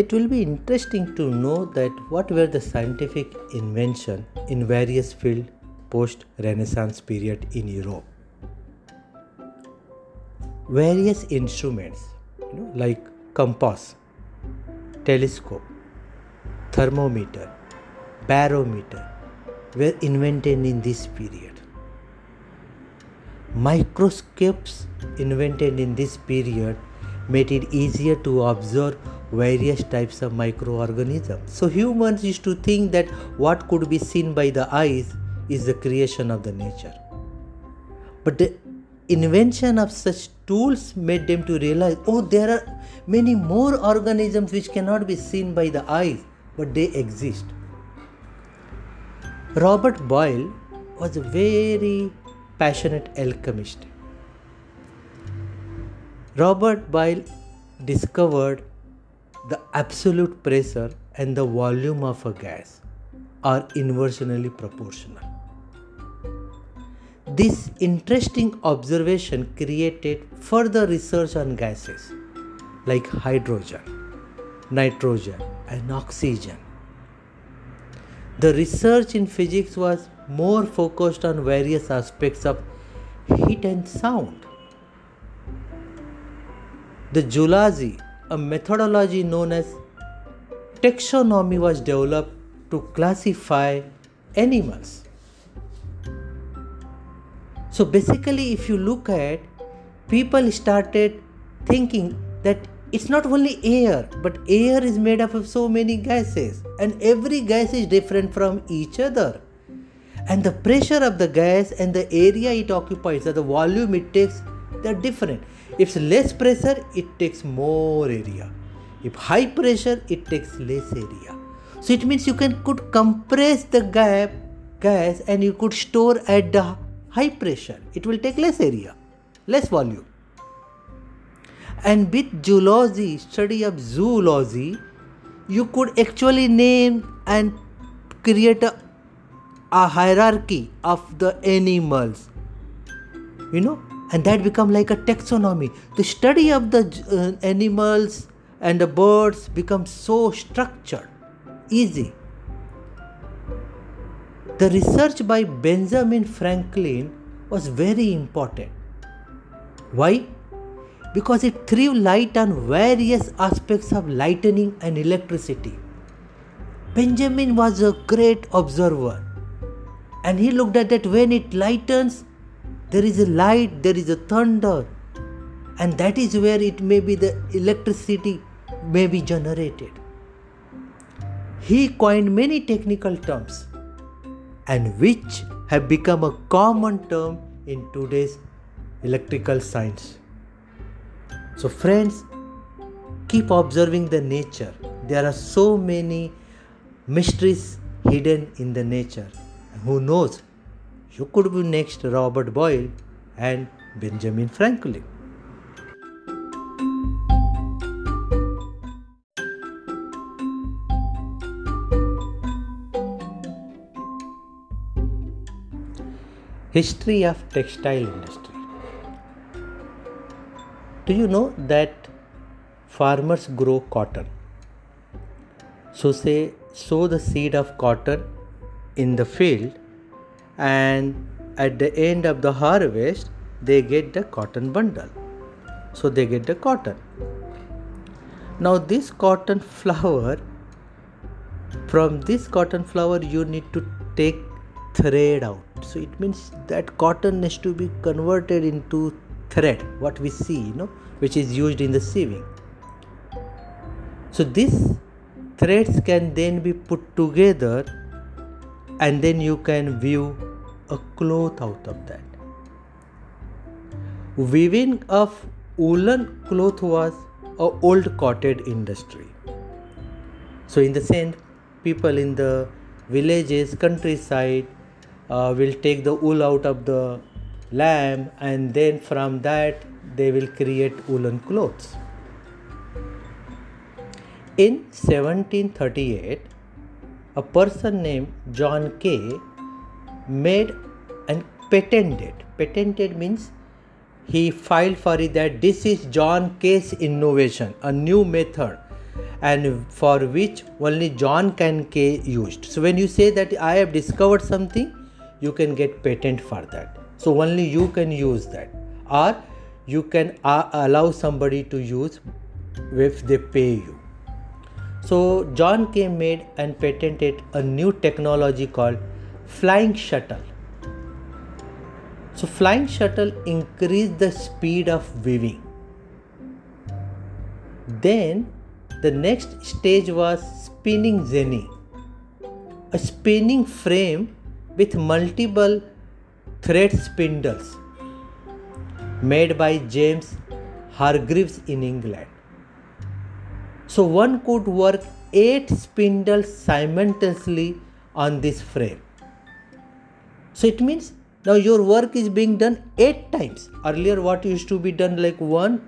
It will be interesting to know that what were the scientific invention in various fields post Renaissance period in Europe. Various instruments you know, like compass, telescope, thermometer, barometer were invented in this period. Microscopes invented in this period made it easier to observe various types of microorganisms. So humans used to think that what could be seen by the eyes is the creation of the nature. But the invention of such tools made them to realize oh there are many more organisms which cannot be seen by the eyes but they exist. Robert Boyle was a very passionate alchemist. Robert Boyle discovered the absolute pressure and the volume of a gas are inversely proportional. This interesting observation created further research on gases like hydrogen, nitrogen, and oxygen. The research in physics was more focused on various aspects of heat and sound. The zoology a methodology known as taxonomy was developed to classify animals. So basically, if you look at people started thinking that it's not only air, but air is made up of so many gases, and every gas is different from each other. And the pressure of the gas and the area it occupies, or the volume it takes, they're different. If less pressure, it takes more area. If high pressure, it takes less area. So it means you can could compress the gap gas and you could store at the high pressure. It will take less area, less volume. And with zoology, study of zoology, you could actually name and create a, a hierarchy of the animals. You know, and that become like a taxonomy. The study of the uh, animals and the birds becomes so structured easy. The research by benjamin franklin was very important. Why? Because it threw light on various aspects of lightning and electricity. Benjamin was a great observer and he looked at that when it lightens there is a light, there is a thunder, and that is where it may be the electricity may be generated. He coined many technical terms and which have become a common term in today's electrical science. So, friends, keep observing the nature. There are so many mysteries hidden in the nature. Who knows? You could be next Robert Boyle and Benjamin Franklin. History of textile industry. Do you know that farmers grow cotton? So say sow the seed of cotton in the field and at the end of the harvest they get the cotton bundle. So they get the cotton. Now this cotton flower from this cotton flower you need to take thread out. So it means that cotton needs to be converted into thread what we see you know which is used in the sieving. So these threads can then be put together and then you can view a cloth out of that. Weaving of woolen cloth was a old cottage industry. So in the same, people in the villages, countryside uh, will take the wool out of the lamb and then from that they will create woolen clothes. In 1738, a person named John Kay made and patented. Patented means he filed for it that this is John Kay's innovation, a new method. and for which only John can K used. So when you say that I have discovered something, you can get patent for that. So only you can use that, or you can uh, allow somebody to use if they pay you. So John Kay made and patented a new technology called flying shuttle. So flying shuttle increased the speed of weaving. Then the next stage was spinning jenny, a spinning frame with multiple thread spindles made by James Hargreaves in England. So one could work eight spindles simultaneously on this frame. So it means now your work is being done eight times. Earlier, what used to be done like one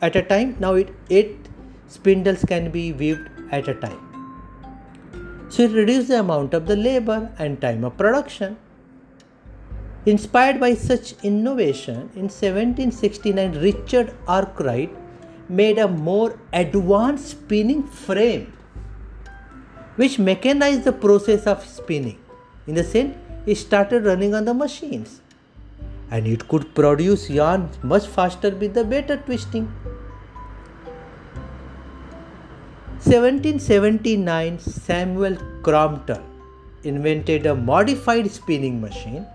at a time, now it eight spindles can be weaved at a time. So it reduces the amount of the labor and time of production. Inspired by such innovation, in 1769, Richard Arkwright made a more advanced spinning frame which mechanized the process of spinning. In the it started running on the machines and it could produce yarn much faster with the better twisting. 1779 Samuel Crompton invented a modified spinning machine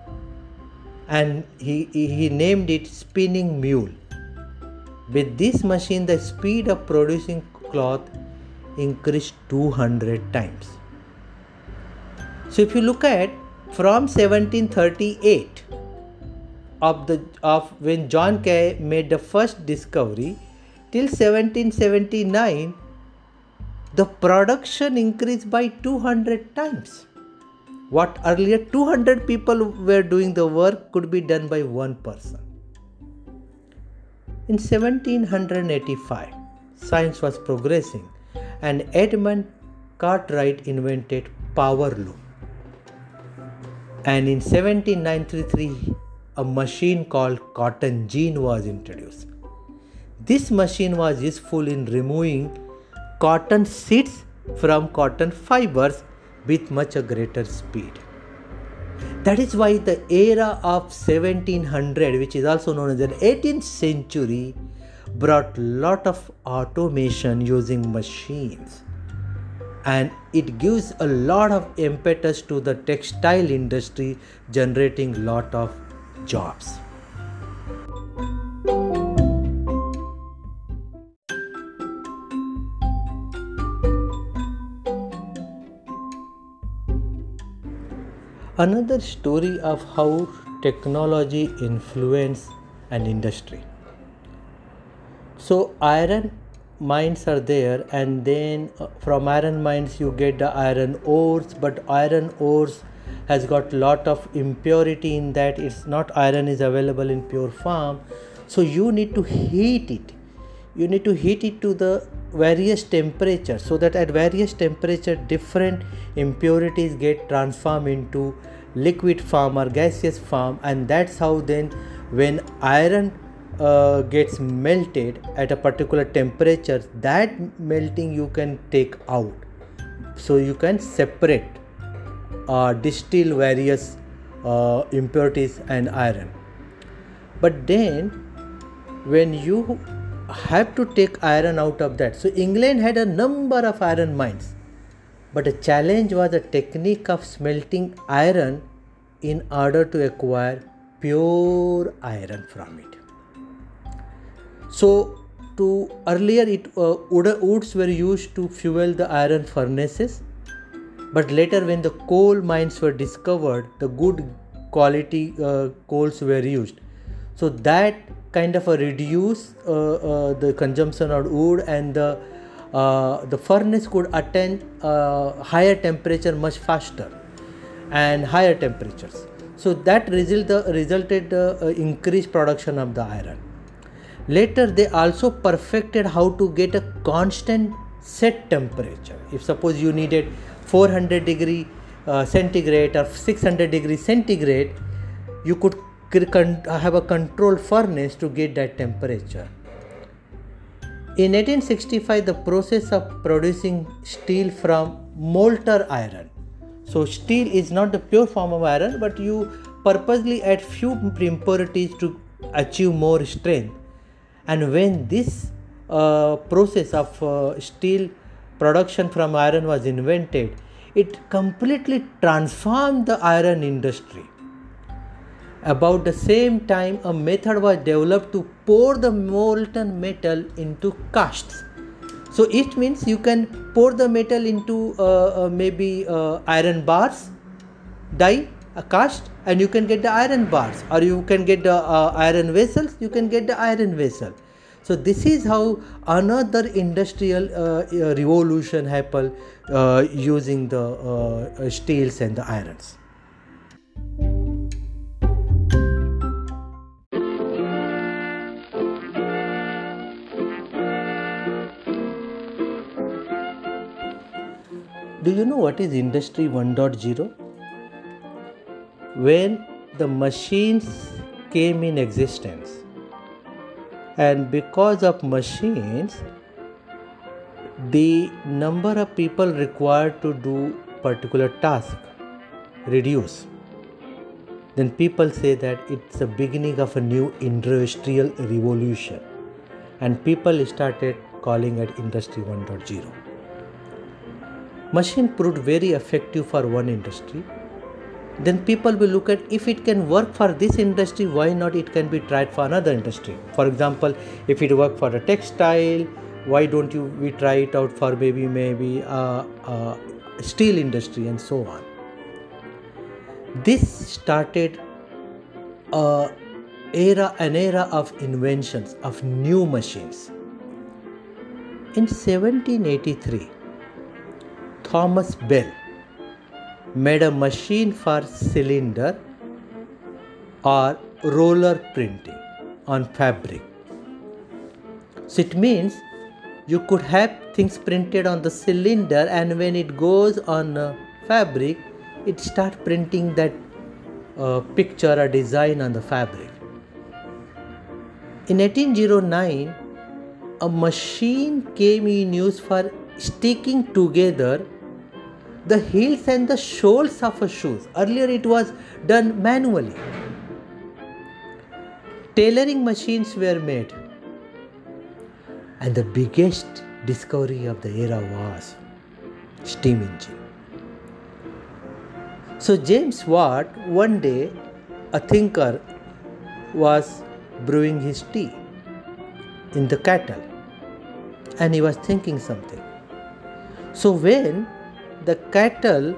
and he, he named it spinning mule. With this machine, the speed of producing cloth increased 200 times. So, if you look at from 1738 of the of when John Kay made the first discovery till 1779, the production increased by 200 times. What earlier 200 people were doing the work could be done by one person. In 1785, science was progressing and Edmund Cartwright invented power loom. And in 1793, a machine called cotton gin was introduced. This machine was useful in removing cotton seeds from cotton fibers with much greater speed. That is why the era of 1700, which is also known as the 18th century, brought lot of automation using machines and it gives a lot of impetus to the textile industry generating lot of jobs. Another story of how technology influence an industry. So iron mines are there and then uh, from iron mines you get the iron ores but iron ores has got lot of impurity in that it's not iron is available in pure form so you need to heat it. You need to heat it to the various temperatures so that at various temperature different impurities get transformed into liquid form or gaseous form and that's how then when iron uh, gets melted at a particular temperature that melting you can take out. So you can separate uh, distill various uh, impurities and iron. But then when you have to take iron out of that so england had a number of iron mines but the challenge was the technique of smelting iron in order to acquire pure iron from it so to earlier it uh, wood, woods were used to fuel the iron furnaces. But later when the coal mines were discovered the good quality uh, coals were used. So that kind of a reduce uh, uh the consumption of wood and the uh, the furnace could attain uh, higher temperature much faster and higher temperatures. So that result resulted increased production of the iron Later, they also perfected how to get a constant set temperature. If suppose you needed 400 degree uh, centigrade or 600 degree centigrade, you could have a control furnace to get that temperature. In 1865, the process of producing steel from molten iron. So, steel is not the pure form of iron, but you purposely add few impurities to achieve more strength. And when this uh, process of uh, steel production from iron was invented, it completely transformed the iron industry. About the same time, a method was developed to pour the molten metal into casts. So it means you can pour the metal into uh, uh, maybe uh, iron bars, die, cast, and you can get the iron bars, or you can get the uh, iron vessels, you can get the iron vessel. So this is how another industrial uh, uh, revolution happened using the steels and the irons. Do you know what is Industry 1.0? When the machines came in existence, and because of machines, the number of people required to do particular task reduce. Then people say that it's the beginning of a new industrial revolution. And people started calling it industry 1.0 machine proved very effective for one industry then people will look at if it can work for this industry why not it can be tried for another industry? For example if it work for a textile why don't you we try it out for maybe maybe a, a steel industry and so on. This started a era an era of inventions of new machines. In 1783 Thomas Bell made a machine for cylinder or roller printing on fabric. So it means you could have things printed on the cylinder and when it goes on fabric it start printing that uh, picture or design on the fabric. In 1809 a machine came in use for sticking together the heels and the soles of a shoes. Earlier it was done manually. Tailoring machines were made. And the biggest discovery of the era was steam engine. So James Watt one day a thinker was brewing his tea in the kettle and he was thinking something. So when the kettle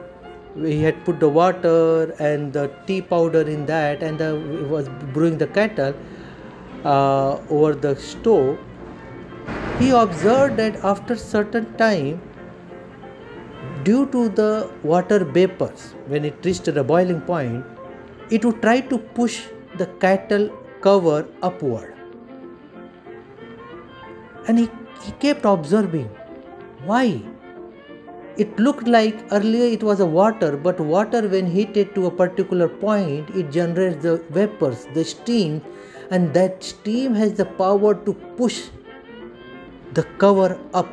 he had put the water and the tea powder in that and the, was brewing the kettle uh, over the stove. He observed that after certain time due to the water vapors when it reached the boiling point it would try to push the kettle cover upward. And he, he kept observing why it looked like earlier it was a water but water when heated to a particular point it generates the vapors the steam and that steam has the power to push the cover up.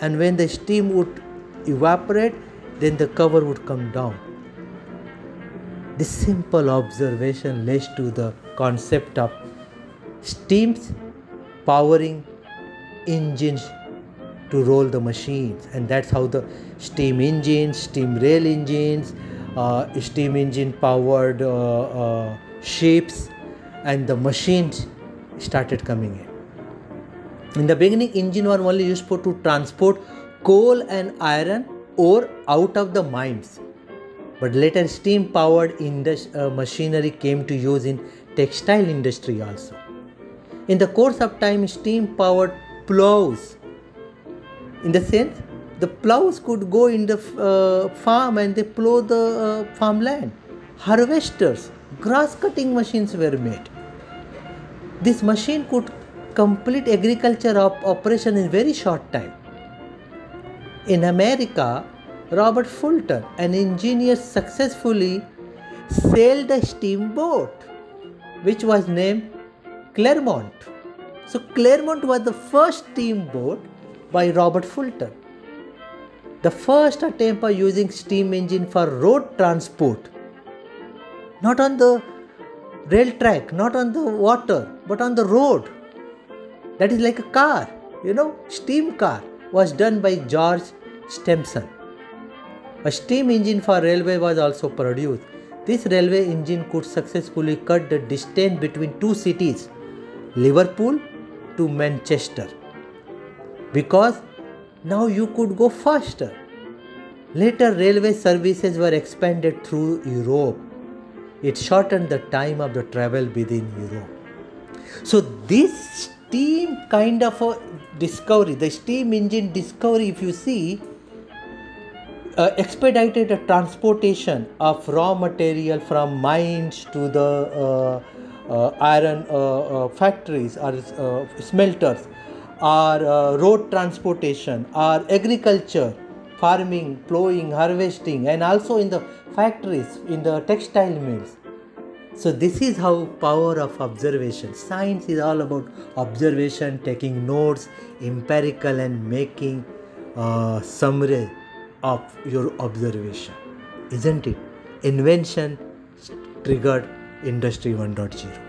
And when the steam would evaporate then the cover would come down. This simple observation leads to the concept of steams powering engines to roll the machines. And that's how the steam engines steam rail engines uh, steam engine powered uh, uh, ships and the machines started coming in. In the beginning engine were only used for to transport coal and iron ore out of the mines. But later steam powered indus- uh, machinery came to use in textile industry also. In the course of time steam powered plows in the sense the plows could go in the uh, farm and they plow the uh, farmland. Harvesters grass cutting machines were made. This machine could complete agriculture op- operation in very short time. In america robert fulton an engineer successfully sailed a steamboat which was named clermont. So Clermont was the first steamboat by Robert Fulton. The first attempt of using steam engine for road transport. Not on the rail track, not on the water, but on the road. That is like a car, you know, steam car was done by George Stephenson. A steam engine for railway was also produced. This railway engine could successfully cut the distance between two cities, Liverpool to Manchester. Because now you could go faster. Later, railway services were expanded through Europe. It shortened the time of the travel within Europe. So, this steam kind of a discovery, the steam engine discovery, if you see, uh, expedited the transportation of raw material from mines to the uh, uh, iron uh, uh, factories or uh, smelters, or road transportation, our agriculture, farming, plowing, harvesting, and also in the factories, in the textile mills. So this is how power of observation. Science is all about observation, taking notes, empirical, and making uh, summary of your observation, isn't it? Invention triggered Industry 1.0.